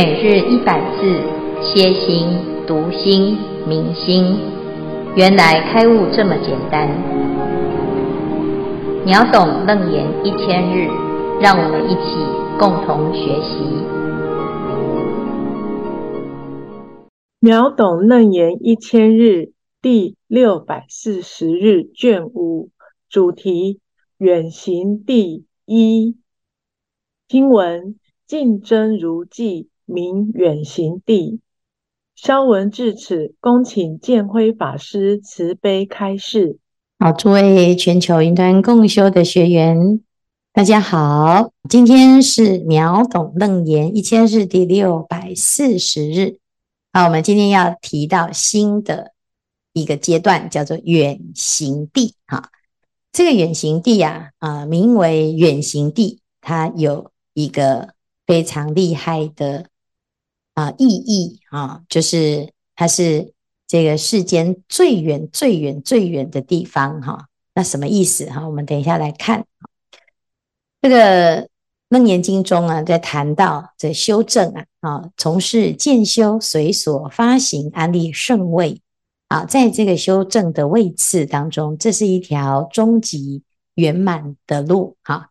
每日一百字，歇心、读心、明心，原来开悟这么简单。秒懂楞严一千日，让我们一起共同学习。秒懂楞严一千日第六百四十日卷五，主题远行第一。经文竞争如际。名远行地。萧文至此，恭请见辉法师慈悲开示。好，诸位全球云端共修的学员，大家好，今天是秒懂楞严一千日第六百四十日。好，我们今天要提到新的一个阶段，叫做远行地。哈，这个远行地啊，啊，名为远行地，它有一个非常厉害的。啊，意义啊，就是它是这个世间最远、最远、最远的地方哈。那什么意思哈？我们等一下来看。这个《楞严经》中啊，在谈到这修正啊，啊，从事渐修随所发行安立圣位啊，在这个修正的位次当中，这是一条终极圆满的路哈。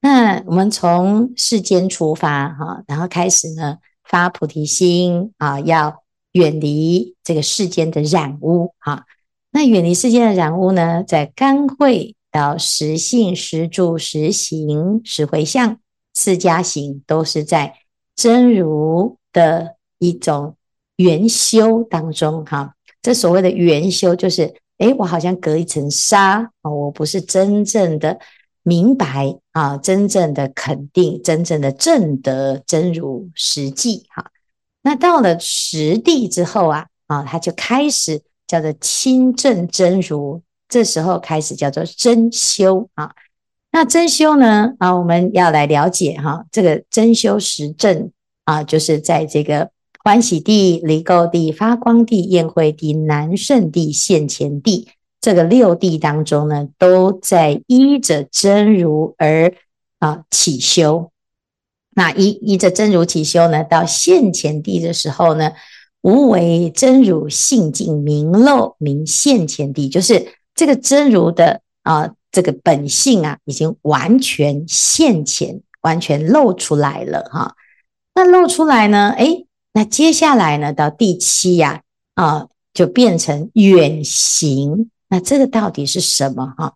那我们从世间出发哈，然后开始呢。发菩提心啊，要远离这个世间的染污啊。那远离世间的染污呢，在甘慧到实性、实住、实行、实回向四加行，都是在真如的一种圆修当中哈。这所谓的圆修，就是诶，我好像隔一层纱啊，我不是真正的。明白啊，真正的肯定，真正的证得真如实际哈。那到了实地之后啊，啊，他就开始叫做亲证真如，这时候开始叫做真修啊。那真修呢啊，我们要来了解哈，这个真修实证啊，就是在这个欢喜地、离垢地、发光地、宴会地、南胜地、现前地。这个六地当中呢，都在依着真如而啊起修。那依依着真如起修呢，到现前地的时候呢，无为真如性净明漏明现前地，就是这个真如的啊这个本性啊，已经完全现前，完全露出来了哈。那露出来呢，诶，那接下来呢，到第七呀啊，就变成远行。那这个到底是什么哈？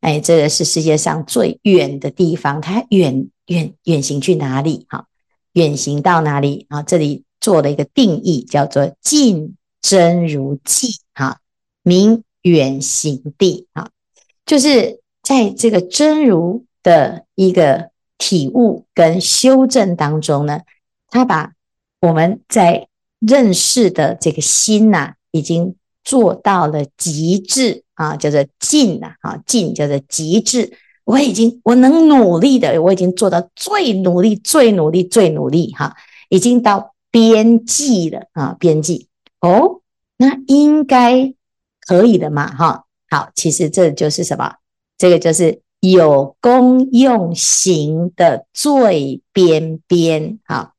哎，这个是世界上最远的地方，它远远远行去哪里哈？远行到哪里啊？这里做了一个定义，叫做近真如际哈，名远行地哈，就是在这个真如的一个体悟跟修正当中呢，他把我们在认识的这个心呐，已经。做到了极致啊，叫做尽呐，啊，尽叫做极致。我已经我能努力的，我已经做到最努力、最努力、最努力哈，已经到边际了啊，边际哦，那应该可以的嘛哈。好，其实这就是什么？这个就是有功用行的最边边哈。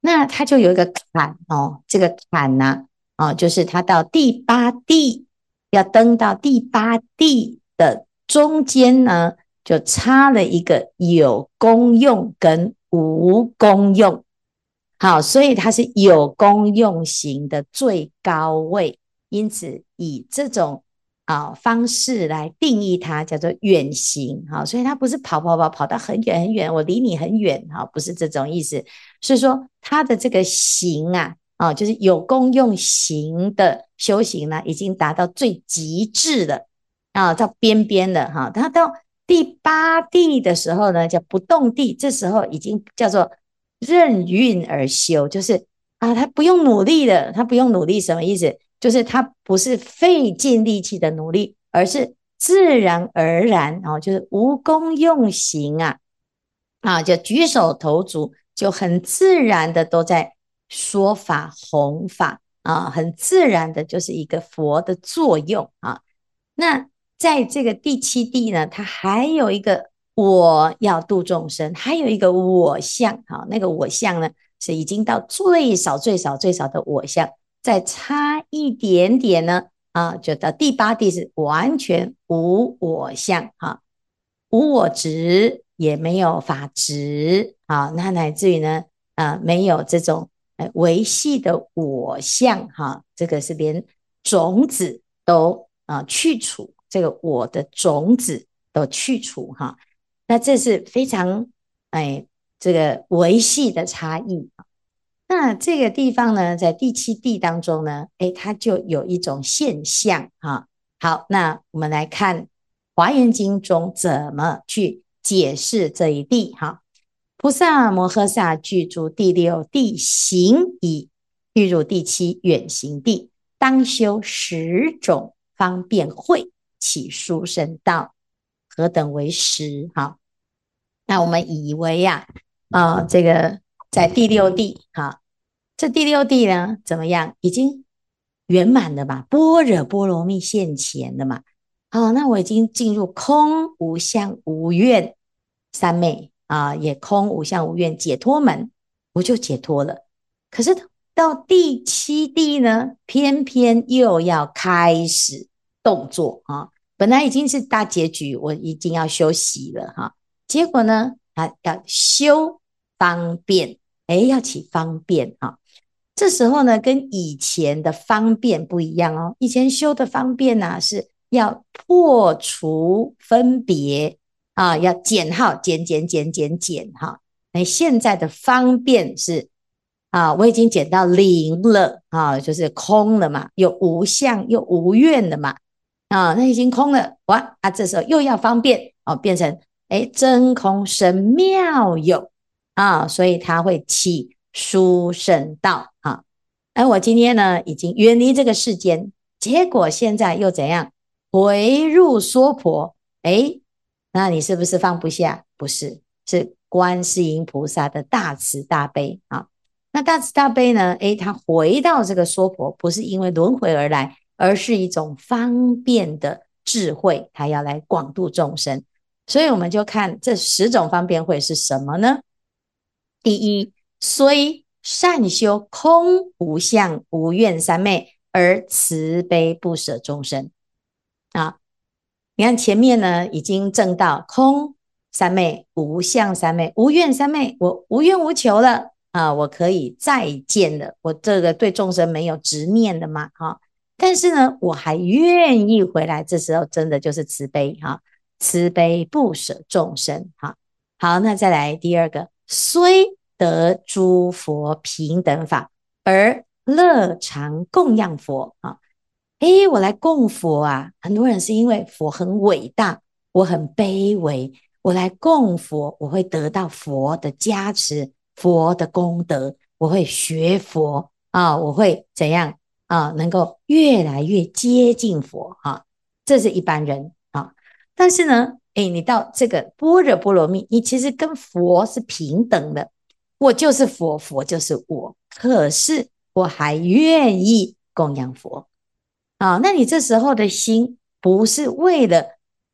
那它就有一个坎哦，这个坎呢、啊、就是他到第八地，要登到第八地的中间呢，就差了一个有功用跟无功用。好，所以它是有功用型的最高位，因此以这种啊、方式来定义它，叫做远行。好，所以它不是跑跑跑跑到很远很远，我离你很远，哈，不是这种意思。所以说它的这个行啊。啊，就是有功用行的修行呢，已经达到最极致了啊，到边边了哈。他到第八地的时候呢，叫不动地，这时候已经叫做任运而修，就是啊，他不用努力的，他不用努力，什么意思？就是他不是费尽力气的努力，而是自然而然啊，就是无功用行啊，啊，就举手投足就很自然的都在。说法弘法啊，很自然的就是一个佛的作用啊。那在这个第七地呢，它还有一个我要度众生，还有一个我相啊。那个我相呢，是已经到最少最少最少的我相，再差一点点呢，啊，就到第八地是完全无我相，哈，无我执，也没有法执，啊，那乃至于呢，啊，没有这种哎维系的我相，哈，这个是连种子都啊去除，这个我的种子都去除，哈，那这是非常哎。这个维系的差异，那这个地方呢，在第七地当中呢，哎，它就有一种现象哈。好，那我们来看《华严经》中怎么去解释这一地哈。菩萨摩诃萨具足第六地行已，欲入第七远行地，当修十种方便会，起殊胜道，何等为十？哈，那我们以为呀、啊。啊、哦，这个在第六地，哈，这第六地呢，怎么样？已经圆满了嘛？般若波罗蜜现前了嘛？好、哦，那我已经进入空无相无愿三昧啊，也空无相无愿解脱门，我就解脱了。可是到第七地呢，偏偏又要开始动作啊！本来已经是大结局，我已经要休息了哈、结果呢，啊，要修。方便，哎，要起方便啊！这时候呢，跟以前的方便不一样哦。以前修的方便呢、是要破除分别啊，要减号，减减减减减哈。哎，现在的方便是啊，我已经减到零了啊，就是空了嘛，又无相又无愿了嘛啊，那已经空了哇啊，这时候又要方便哦，变成哎，真空神妙有。啊，所以他会起殊胜道啊！而我今天呢，已经远离这个世间，结果现在又怎样？回入娑婆，诶，那你是不是放不下？不是，是观世音菩萨的大慈大悲啊！那大慈大悲呢？诶，他回到这个娑婆，不是因为轮回而来，而是一种方便的智慧，他要来广度众生。所以我们就看这十种方便会是什么呢？第一，虽善修空无相无愿三昧，而慈悲不舍众生。啊，你看前面呢，已经证到空三昧、无相三昧、无愿三昧，我无愿无求了啊，我可以再见了，我这个对众生没有执念的嘛，哈。但是呢，我还愿意回来，这时候真的就是慈悲哈，慈悲不舍众生哈。好，那再来第二个。虽得诸佛平等法，而乐常供养佛啊！诶，我来供佛啊！很多人是因为佛很伟大，我很卑微，我来供佛，我会得到佛的加持，佛的功德，我会学佛啊，我会怎样啊？能够越来越接近佛啊！这是一般人啊，但是呢，哎，你到这个般若波罗蜜，你其实跟佛是平等的，我就是佛，佛就是我。可是我还愿意供养佛啊，那你这时候的心不是为了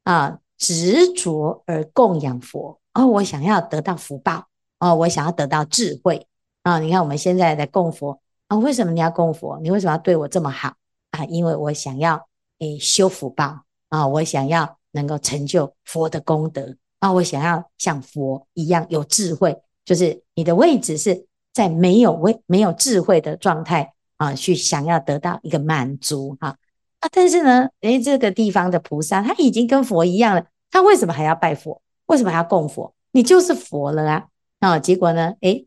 啊执着而供养佛哦，我想要得到福报哦，我想要得到智慧啊。你看我们现在在供佛啊，为什么你要供佛？你为什么要对我这么好啊？因为我想要诶修福报啊，我想要。能够成就佛的功德啊！我想要像佛一样有智慧，就是你的位置是在没有位、没有智慧的状态啊，去想要得到一个满足哈啊！但是呢，诶，这个地方的菩萨他已经跟佛一样了，他为什么还要拜佛？为什么还要供佛？你就是佛了啊！啊，结果呢？诶，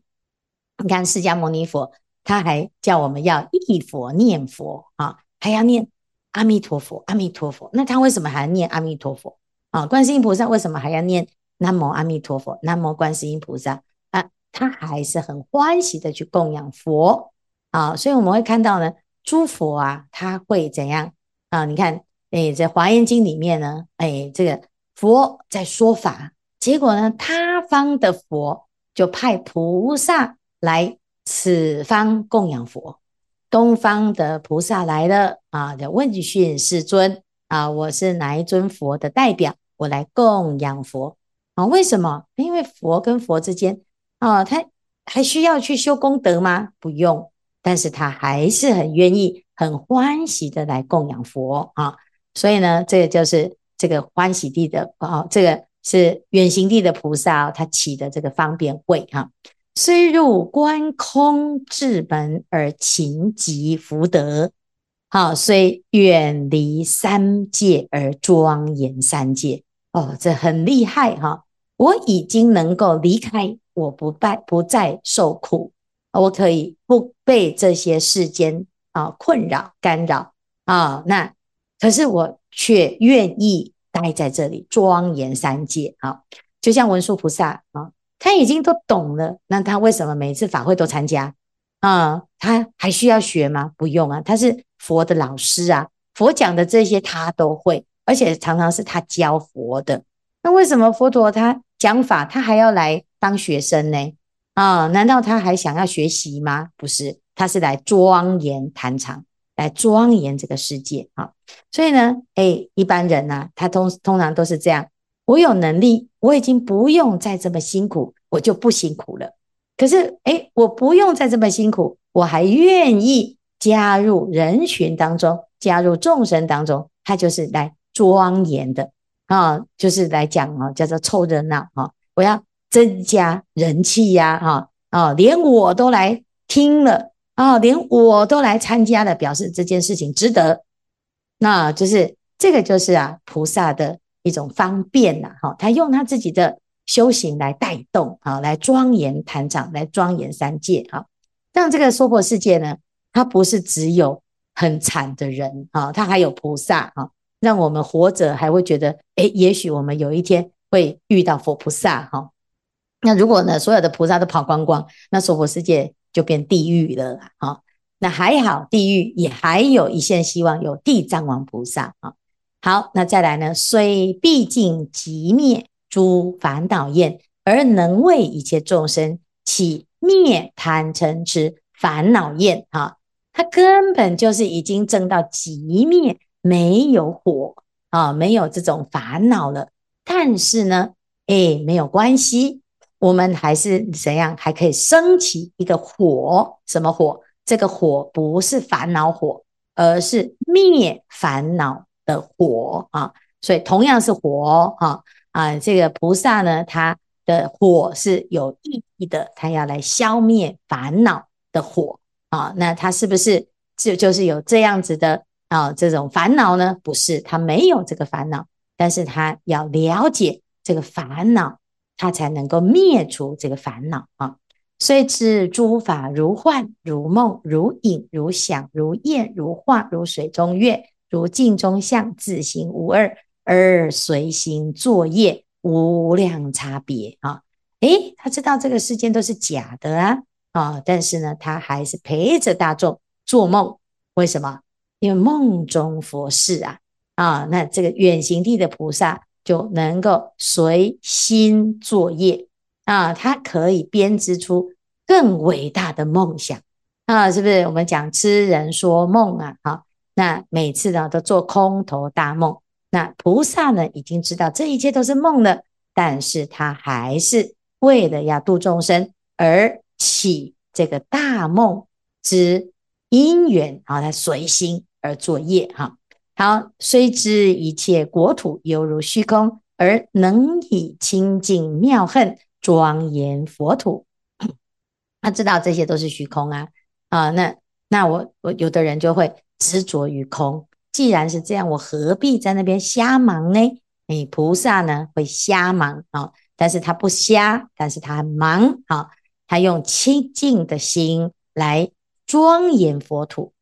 你看释迦牟尼佛，他还叫我们要忆佛念佛啊，还要念。阿弥陀佛，阿弥陀佛。那他为什么还要念阿弥陀佛啊？观世音菩萨为什么还要念南无阿弥陀佛？南无观世音菩萨啊，他还是很欢喜的去供养佛啊。所以我们会看到呢，诸佛啊，他会怎样啊？你看，哎，在华严经里面呢，哎，这个佛在说法，结果呢，他方的佛就派菩萨来此方供养佛。东方的菩萨来了啊，就问讯世尊啊，我是哪一尊佛的代表？我来供养佛啊？为什么？因为佛跟佛之间啊，他还需要去修功德吗？不用，但是他还是很愿意、很欢喜的来供养佛啊。所以呢，这个就是这个欢喜地的啊，这个是远行地的菩萨他起的这个方便位哈。虽入观空智门而勤集福德，好，虽远离三界而庄严三界。哦，这很厉害哈！我已经能够离开，我不再不再受苦，我可以不被这些世间啊困扰干扰啊。那可是我却愿意待在这里庄严三界啊，就像文殊菩萨啊。他已经都懂了，那他为什么每次法会都参加啊？他还需要学吗？不用啊，他是佛的老师啊，佛讲的这些他都会，而且常常是他教佛的。那为什么佛陀他讲法，他还要来当学生呢？啊，难道他还想要学习吗？不是，他是来庄严坛场，来庄严这个世界啊。所以呢，哎，一般人呢、啊，他通通常都是这样。我有能力，我已经不用再这么辛苦，我就不辛苦了。可是，哎，我不用再这么辛苦，我还愿意加入人群当中，加入众生当中，他就是来庄严的啊，就是来讲啊，叫做凑热闹啊。我要增加人气呀，哈啊，连我都来听了啊，连我都来参加了，表示这件事情值得。那就是这个，就是啊，菩萨的。一种方便呐，哈，他用他自己的修行来带动，啊，来庄严坛场，来庄严三界，哈。像这个娑婆世界呢，它不是只有很惨的人，啊，它还有菩萨，啊，让我们活着还会觉得，诶，也许我们有一天会遇到佛菩萨，哈。那如果呢，所有的菩萨都跑光光，那娑婆世界就变地狱了，啊。那还好，地狱也还有一线希望，有地藏王菩萨，啊。好，那再来呢？虽毕竟极灭诸烦恼厌，而能为一切众生起灭贪嗔痴烦恼厌。啊，他根本就是已经证到极灭，没有火啊，没有这种烦恼了。但是呢，哎，没有关系，我们还是怎样？还可以升起一个火，什么火？这个火不是烦恼火，而是灭烦恼。的火啊，所以同样是火啊啊，这个菩萨呢，他的火是有意义的，他要来消灭烦恼的火啊，那他是不是就就是有这样子的啊这种烦恼呢？不是，他没有这个烦恼，但是他要了解这个烦恼，他才能够灭除这个烦恼啊。虽知诸法如幻如梦如影如响如焰如化如水中月。如镜中像，自性无二，而随心作业，无量差别啊！诶，他知道这个世间都是假的啊啊！但是呢，他还是陪着大众做梦。为什么？因为梦中佛事啊啊！那这个远行地的菩萨就能够随心作业啊，他可以编织出更伟大的梦想啊！是不是？我们讲痴人说梦啊，好。那每次呢，都做空头大梦。那菩萨呢，已经知道这一切都是梦了，但是他还是为了要度众生而起这个大梦之因缘啊，他随心而作业哈。好，虽知一切国土犹如虚空，而能以清净妙恨庄严佛土。他知道这些都是虚空啊啊，那那我我有的人就会。执着于空，既然是这样，我何必在那边瞎忙呢？诶，菩萨呢会瞎忙啊，但是他不瞎，但是他很忙啊，他用清净的心来庄严佛土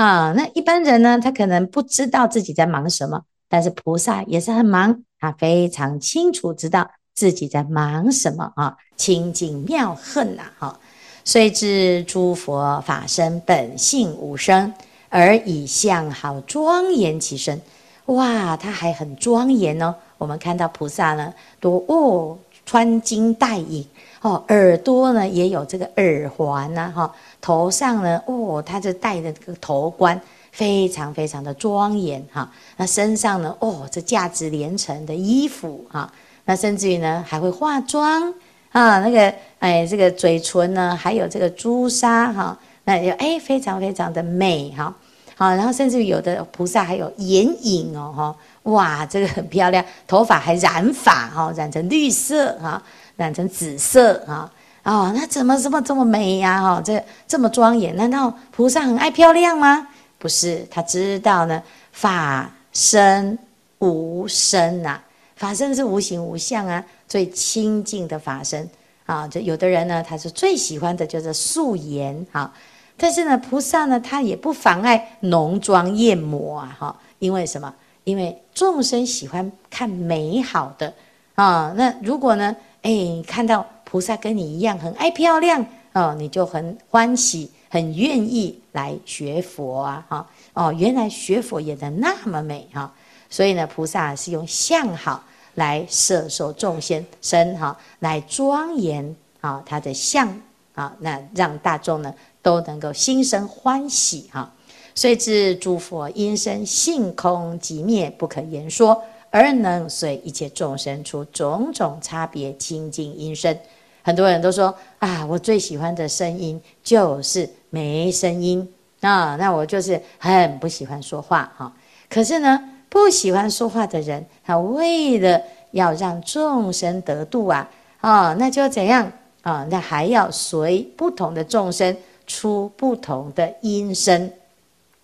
啊。那一般人呢，他可能不知道自己在忙什么，但是菩萨也是很忙，他非常清楚知道自己在忙什么啊，清净妙恨呐，哈，虽知诸佛法身本性无生。而以相好庄严其身，哇，他还很庄严哦。我们看到菩萨呢，多哦穿金戴银。哦，耳朵呢也有这个耳环呐，哈，头上呢哦，他就戴着这个头冠，非常非常的庄严哈。那身上呢哦，这价值连城的衣服哈，那甚至于呢还会化妆啊，那个哎，这个嘴唇呢，还有这个朱砂哈，那就哎非常非常的美哈，好，然后甚至于有的菩萨还有眼影哦哈，哇，这个很漂亮，头发还染发哈，染成绿色哈，染成紫色哈，哦，那怎么怎么这么美呀哈，这这么庄严，难道菩萨很爱漂亮吗？不是，他知道呢，法身无身呐。法身是无形无相啊，最清净的法身啊。就有的人呢，他是最喜欢的就是素颜啊。但是呢，菩萨呢，他也不妨碍浓妆艳抹啊。哈，因为什么？因为众生喜欢看美好的啊。那如果呢，哎，看到菩萨跟你一样很爱漂亮哦，你就很欢喜，很愿意来学佛啊。哈哦，原来学佛也能那么美哈。所以呢，菩萨是用相好。来摄受众生身哈，来庄严啊他的相啊，那让大众呢都能够心生欢喜哈。虽知诸佛音声性空寂灭不可言说，而能随一切众生出种种差别清净音声。很多人都说啊，我最喜欢的声音就是没声音啊，那我就是很不喜欢说话哈。可是呢，不喜欢说话的人，他为了要让众生得度啊，啊，那就怎样啊？那还要随不同的众生出不同的音声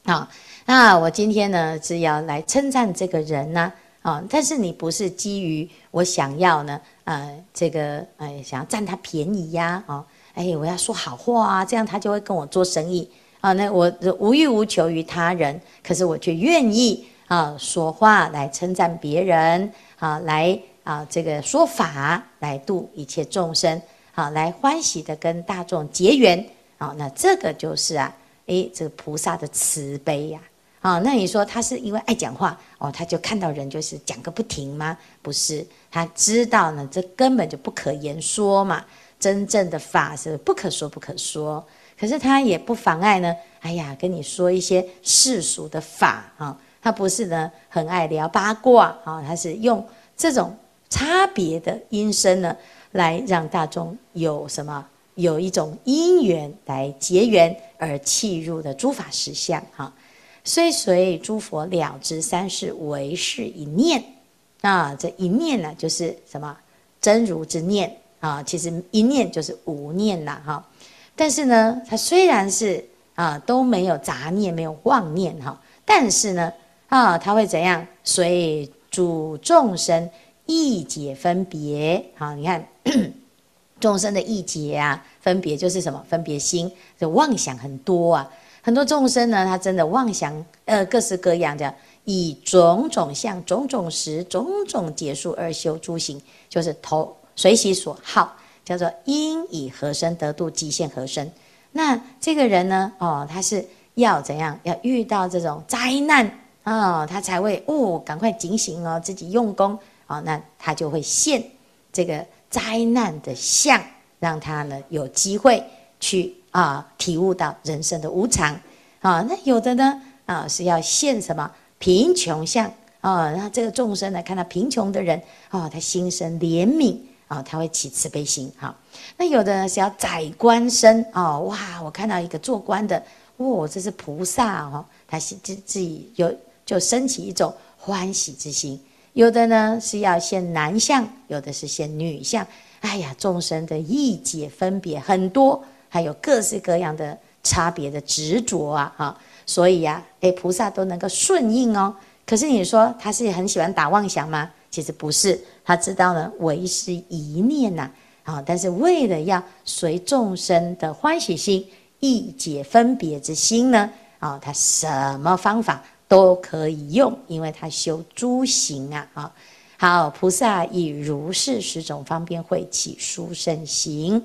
啊。那我今天呢是要来称赞这个人呢啊，但是你不是基于我想要呢，呃，这个哎，想要占他便宜呀，啊，哎，我要说好话啊，这样他就会跟我做生意啊。那我无欲无求于他人，可是我却愿意。啊，说话来称赞别人，啊，来啊，这个说法来度一切众生，啊，来欢喜的跟大众结缘，啊，那这个就是啊，诶，这个菩萨的慈悲呀，啊，那你说他是因为爱讲话哦，他就看到人就是讲个不停吗？不是，他知道呢，这根本就不可言说嘛，真正的法是不可说不可说，可是他也不妨碍呢，哎呀，跟你说一些世俗的法啊。他不是呢，很爱聊八卦啊，他是用这种差别的音声呢，来让大众有什么，有一种因缘来结缘而契入的诸法实相哈。虽随诸佛了知三世唯是一念啊，这一念呢，就是什么真如之念啊，其实一念就是无念呐哈。但是呢，它虽然是啊都没有杂念，没有妄念哈，但是呢。啊，它会怎样？随诸众生意解分别。好，你看众生的意解啊，分别就是什么？分别心，这妄想很多啊。很多众生呢，他真的妄想，呃，各式各样的，以种种相、种种时、种种结束而修诸行，就是投随喜所好，叫做应以何身得度，即现何身。那这个人呢？哦，他是要怎样？要遇到这种灾难。啊、哦，他才会哦，赶快警醒哦，自己用功啊、哦，那他就会现这个灾难的相，让他呢有机会去啊体悟到人生的无常啊。那有的呢啊是要现什么贫穷相啊，那这个众生呢看到贫穷的人啊，他心生怜悯啊，他会起慈悲心哈。那有的呢是要宰官身啊，哇，我看到一个做官的，哇，这是菩萨哦，他自自自己有。就升起一种欢喜之心，有的呢是要现男相，有的是现女相。哎呀，众生的意解分别很多，还有各式各样的差别的执着啊，哈。所以呀，诶，菩萨都能够顺应哦。可是你说他是很喜欢打妄想吗？其实不是，他知道呢，唯是一念呐，啊，但是为了要随众生的欢喜心，意解分别之心呢，啊，他什么方法？都可以用，因为他修诸行啊，啊，好，菩萨以如是十种方便会起殊胜行，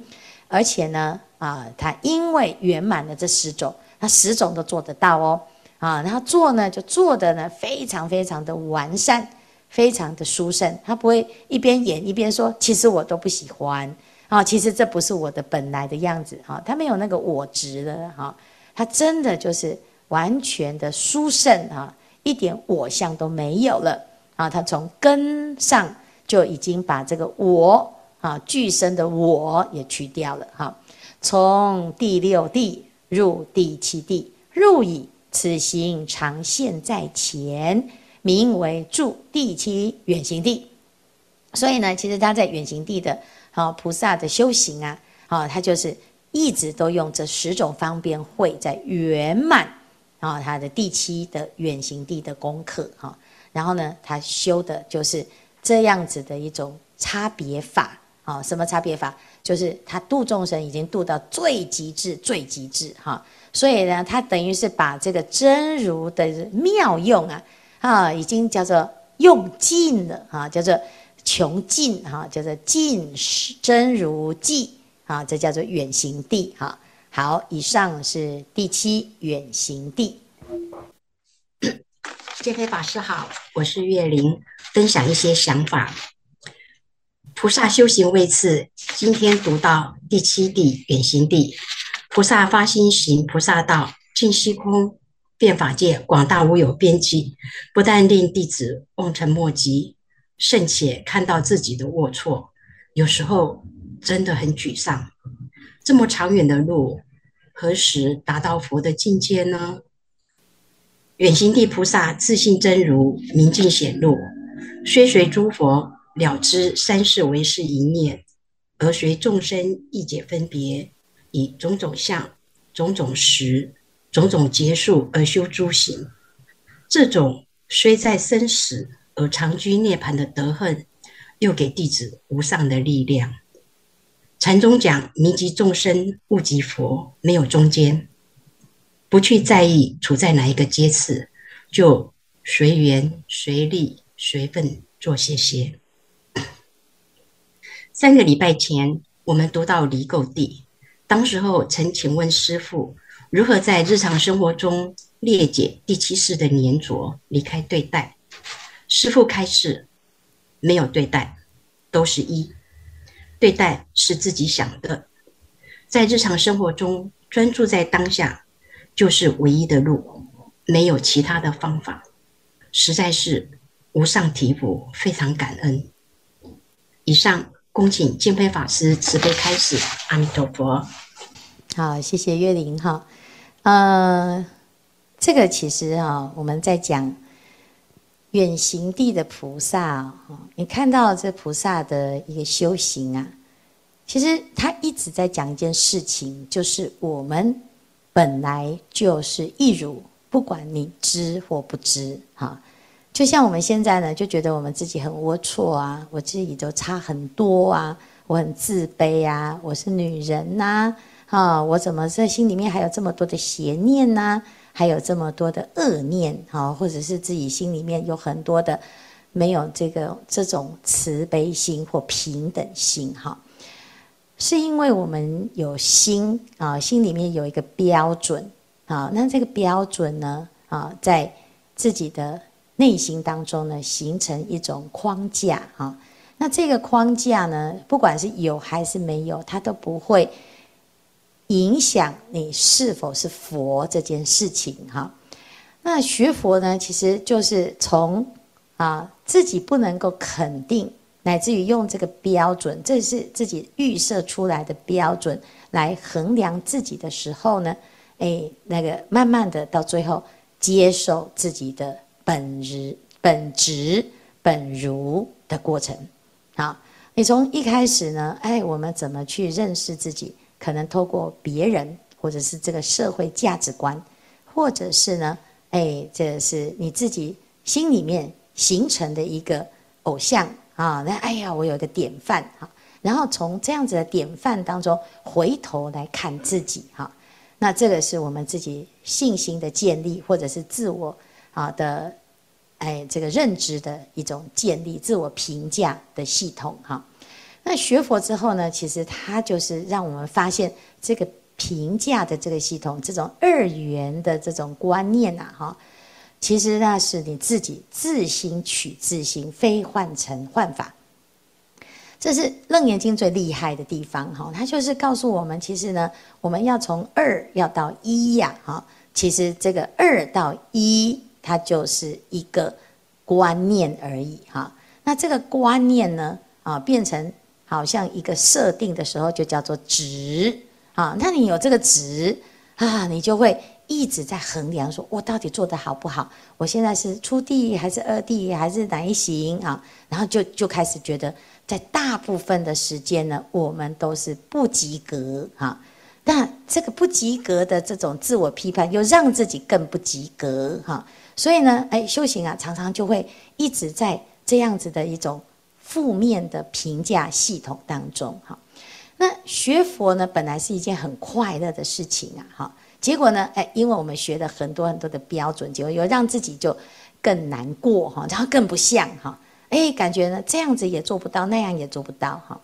而且呢，啊，他因为圆满了这十种，他十种都做得到哦，啊，然后做呢就做的呢非常非常的完善，非常的殊胜，他不会一边演一边说，其实我都不喜欢，啊，其实这不是我的本来的样子，哈，他没有那个我执的，哈，他真的就是。完全的殊胜啊，一点我相都没有了啊！他从根上就已经把这个我啊，具身的我也去掉了哈。从第六地入第七地，入矣，此行常现，在前，名为住第七远行地。所以呢，其实他在远行地的啊菩萨的修行啊，啊，他就是一直都用这十种方便会在圆满啊他的第七的远行地的功课哈。然后呢，他修的就是这样子的一种差别法啊，什么差别法？就是他度众生已经度到最极致、最极致哈，所以呢，他等于是把这个真如的妙用啊，啊，已经叫做用尽了哈，叫做穷尽哈，叫做尽真如际啊，这叫做远行地哈。好，以上是第七远行地。见辉法师好，我是月玲，分享一些想法。菩萨修行位次，今天读到第七地远行地，菩萨发心行菩萨道，尽虚空遍法界，广大无有边际。不但令弟子望尘莫及，甚且看到自己的龌龊，有时候真的很沮丧。这么长远的路，何时达到佛的境界呢？远行地菩萨自性真如明镜显露，虽随诸佛。了知三世为是一念，而随众生意解分别，以种种相、种种识、种种结束而修诸行。这种虽在生死而长居涅槃的德恨，又给弟子无上的力量。禅宗讲：迷即众生，悟即佛，没有中间。不去在意处在哪一个阶次，就随缘随力随份做些些。三个礼拜前，我们读到离垢地，当时候曾请问师父，如何在日常生活中裂解第七识的粘着，离开对待。师父开示：没有对待，都是一。对待是自己想的，在日常生活中专注在当下，就是唯一的路，没有其他的方法。实在是无上体补，非常感恩。以上。恭请见辉法师慈悲开始，阿弥陀佛。好，谢谢月玲哈。呃，这个其实啊，我们在讲远行地的菩萨，你看到这菩萨的一个修行啊，其实他一直在讲一件事情，就是我们本来就是一如，不管你知或不知，哈。就像我们现在呢，就觉得我们自己很龌龊啊，我自己都差很多啊，我很自卑啊，我是女人呐、啊，我怎么在心里面还有这么多的邪念呐、啊，还有这么多的恶念啊，或者是自己心里面有很多的没有这个这种慈悲心或平等心哈，是因为我们有心啊，心里面有一个标准啊，那这个标准呢啊，在自己的。内心当中呢，形成一种框架啊。那这个框架呢，不管是有还是没有，它都不会影响你是否是佛这件事情哈。那学佛呢，其实就是从啊自己不能够肯定，乃至于用这个标准，这是自己预设出来的标准来衡量自己的时候呢，哎，那个慢慢的到最后接受自己的。本日、本质、本如的过程，好，你从一开始呢，哎，我们怎么去认识自己？可能透过别人，或者是这个社会价值观，或者是呢，哎，这是你自己心里面形成的一个偶像啊。那哎呀，我有一个典范哈，然后从这样子的典范当中回头来看自己哈，那这个是我们自己信心的建立，或者是自我。啊的，哎，这个认知的一种建立，自我评价的系统哈。那学佛之后呢，其实它就是让我们发现这个评价的这个系统，这种二元的这种观念呐，哈，其实那是你自己自心取自心，非幻成幻法。这是《楞严经》最厉害的地方哈，它就是告诉我们，其实呢，我们要从二要到一呀，哈，其实这个二到一。它就是一个观念而已哈，那这个观念呢啊，变成好像一个设定的时候，就叫做值啊。那你有这个值啊，你就会一直在衡量，说我到底做得好不好？我现在是初地还是二地还是哪一行啊？然后就就开始觉得，在大部分的时间呢，我们都是不及格哈。那这个不及格的这种自我批判，又让自己更不及格哈。所以呢，哎，修行啊，常常就会一直在这样子的一种负面的评价系统当中哈。那学佛呢，本来是一件很快乐的事情啊哈。结果呢，哎，因为我们学了很多很多的标准，结果又让自己就更难过哈，然后更不像哈。哎，感觉呢，这样子也做不到，那样也做不到哈。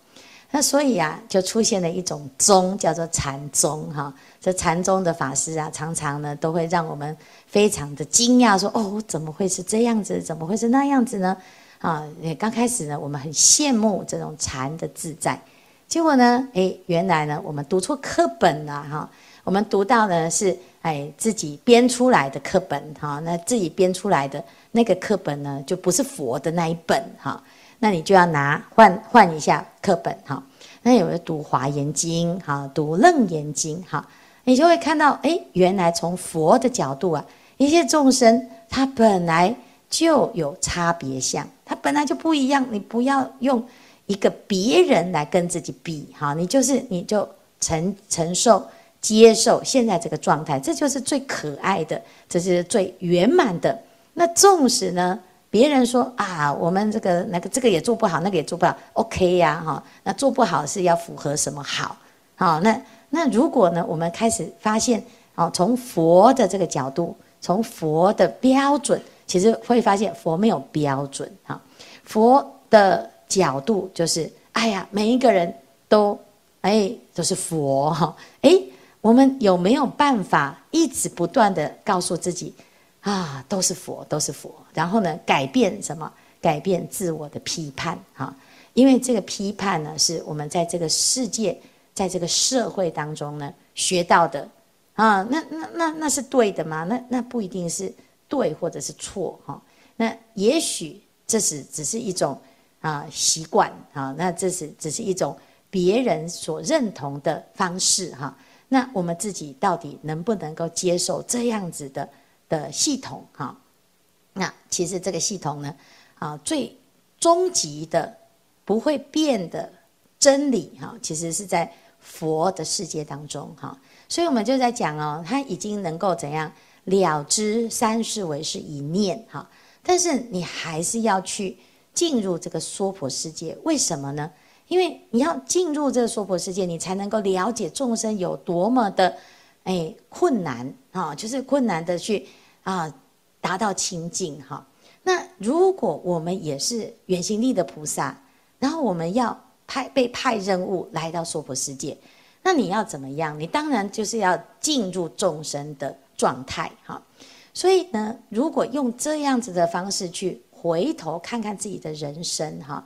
那所以啊，就出现了一种宗，叫做禅宗哈。这禅宗的法师啊，常常呢都会让我们非常的惊讶，说：“哦，怎么会是这样子？怎么会是那样子呢？”啊，刚开始呢，我们很羡慕这种禅的自在，结果呢，哎，原来呢，我们读错课本了哈。我们读到的是哎自己编出来的课本哈，那自己编出来的那个课本呢，就不是佛的那一本哈。那你就要拿换换一下课本哈。那有人读《华严经》哈，读《楞严经》哈，你就会看到，哎，原来从佛的角度啊，一切众生他本来就有差别相，它本来就不一样。你不要用一个别人来跟自己比哈，你就是你就承承受接受现在这个状态，这就是最可爱的，这是最圆满的。那纵使呢，别人说啊，我们这个那个这个也做不好，那个也做不好，OK 呀，哈，那做不好是要符合什么好？好，那那如果呢，我们开始发现，哦，从佛的这个角度，从佛的标准，其实会发现佛没有标准，哈，佛的角度就是，哎呀，每一个人都，哎，都是佛，哈，哎，我们有没有办法一直不断地告诉自己？啊，都是佛，都是佛。然后呢，改变什么？改变自我的批判哈！因为这个批判呢，是我们在这个世界，在这个社会当中呢学到的啊。那那那那是对的吗？那那不一定是对，或者是错哈。那也许这是只是一种啊习惯啊。那这是只是一种别人所认同的方式哈。那我们自己到底能不能够接受这样子的？的系统哈，那其实这个系统呢，啊，最终极的不会变的真理哈，其实是在佛的世界当中哈，所以我们就在讲哦，他已经能够怎样了知三世为是一念哈，但是你还是要去进入这个娑婆世界，为什么呢？因为你要进入这个娑婆世界，你才能够了解众生有多么的。哎，困难啊，就是困难的去啊，达到清净哈。那如果我们也是远行力的菩萨，然后我们要派被派任务来到娑婆世界，那你要怎么样？你当然就是要进入众生的状态哈。所以呢，如果用这样子的方式去回头看看自己的人生哈，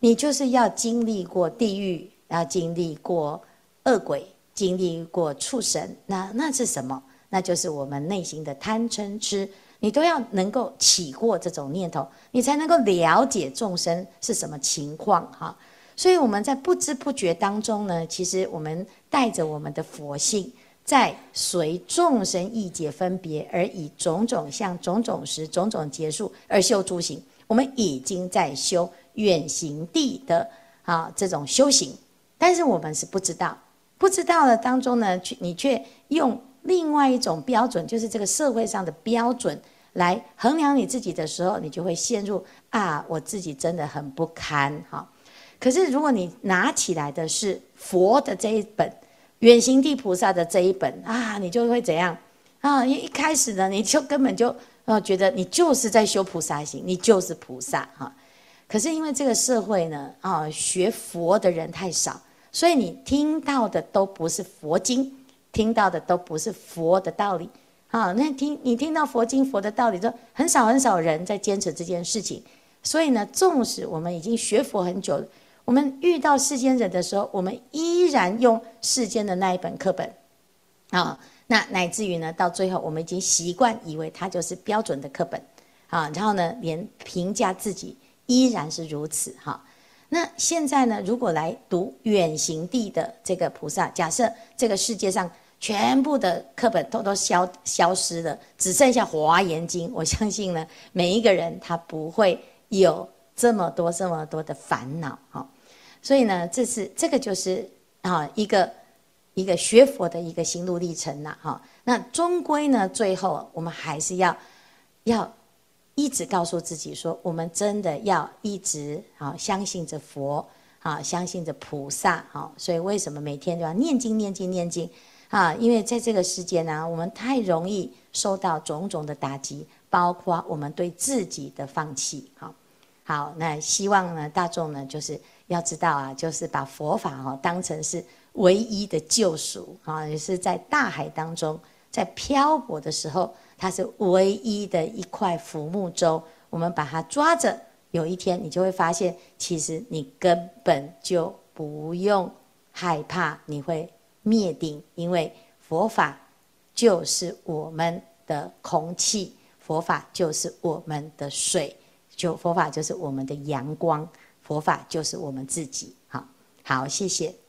你就是要经历过地狱，要经历过恶鬼。经历过畜生，那那是什么？那就是我们内心的贪嗔痴，你都要能够起过这种念头，你才能够了解众生是什么情况哈。所以我们在不知不觉当中呢，其实我们带着我们的佛性，在随众生意解分别，而以种种相、种种时、种种结束而修诸行，我们已经在修远行地的啊这种修行，但是我们是不知道。不知道的当中呢，却你却用另外一种标准，就是这个社会上的标准来衡量你自己的时候，你就会陷入啊，我自己真的很不堪哈。可是如果你拿起来的是佛的这一本远行地菩萨的这一本啊，你就会怎样啊？一一开始呢，你就根本就呃觉得你就是在修菩萨行，你就是菩萨哈。可是因为这个社会呢啊，学佛的人太少。所以你听到的都不是佛经，听到的都不是佛的道理，啊，那听你听到佛经佛的道理，就很少很少人在坚持这件事情。所以呢，纵使我们已经学佛很久了，我们遇到世间人的时候，我们依然用世间的那一本课本，啊，那乃至于呢，到最后我们已经习惯以为它就是标准的课本，啊，然后呢，连评价自己依然是如此，哈。那现在呢，如果来读远行地的这个菩萨，假设这个世界上全部的课本都都消消失了，只剩下《华严经》，我相信呢，每一个人他不会有这么多这么多的烦恼哈。所以呢，这是这个就是啊一个一个学佛的一个心路历程呐哈。那终归呢，最后我们还是要要。一直告诉自己说，我们真的要一直啊相信着佛啊，相信着菩萨啊。所以为什么每天都要念经、念经、念经啊？因为在这个世界呢，我们太容易受到种种的打击，包括我们对自己的放弃。好，好，那希望呢，大众呢，就是要知道啊，就是把佛法哦当成是唯一的救赎啊，也是在大海当中，在漂泊的时候。它是唯一的一块浮木舟，我们把它抓着，有一天你就会发现，其实你根本就不用害怕你会灭顶，因为佛法就是我们的空气，佛法就是我们的水，就佛法就是我们的阳光，佛法就是我们自己。好，好，谢谢。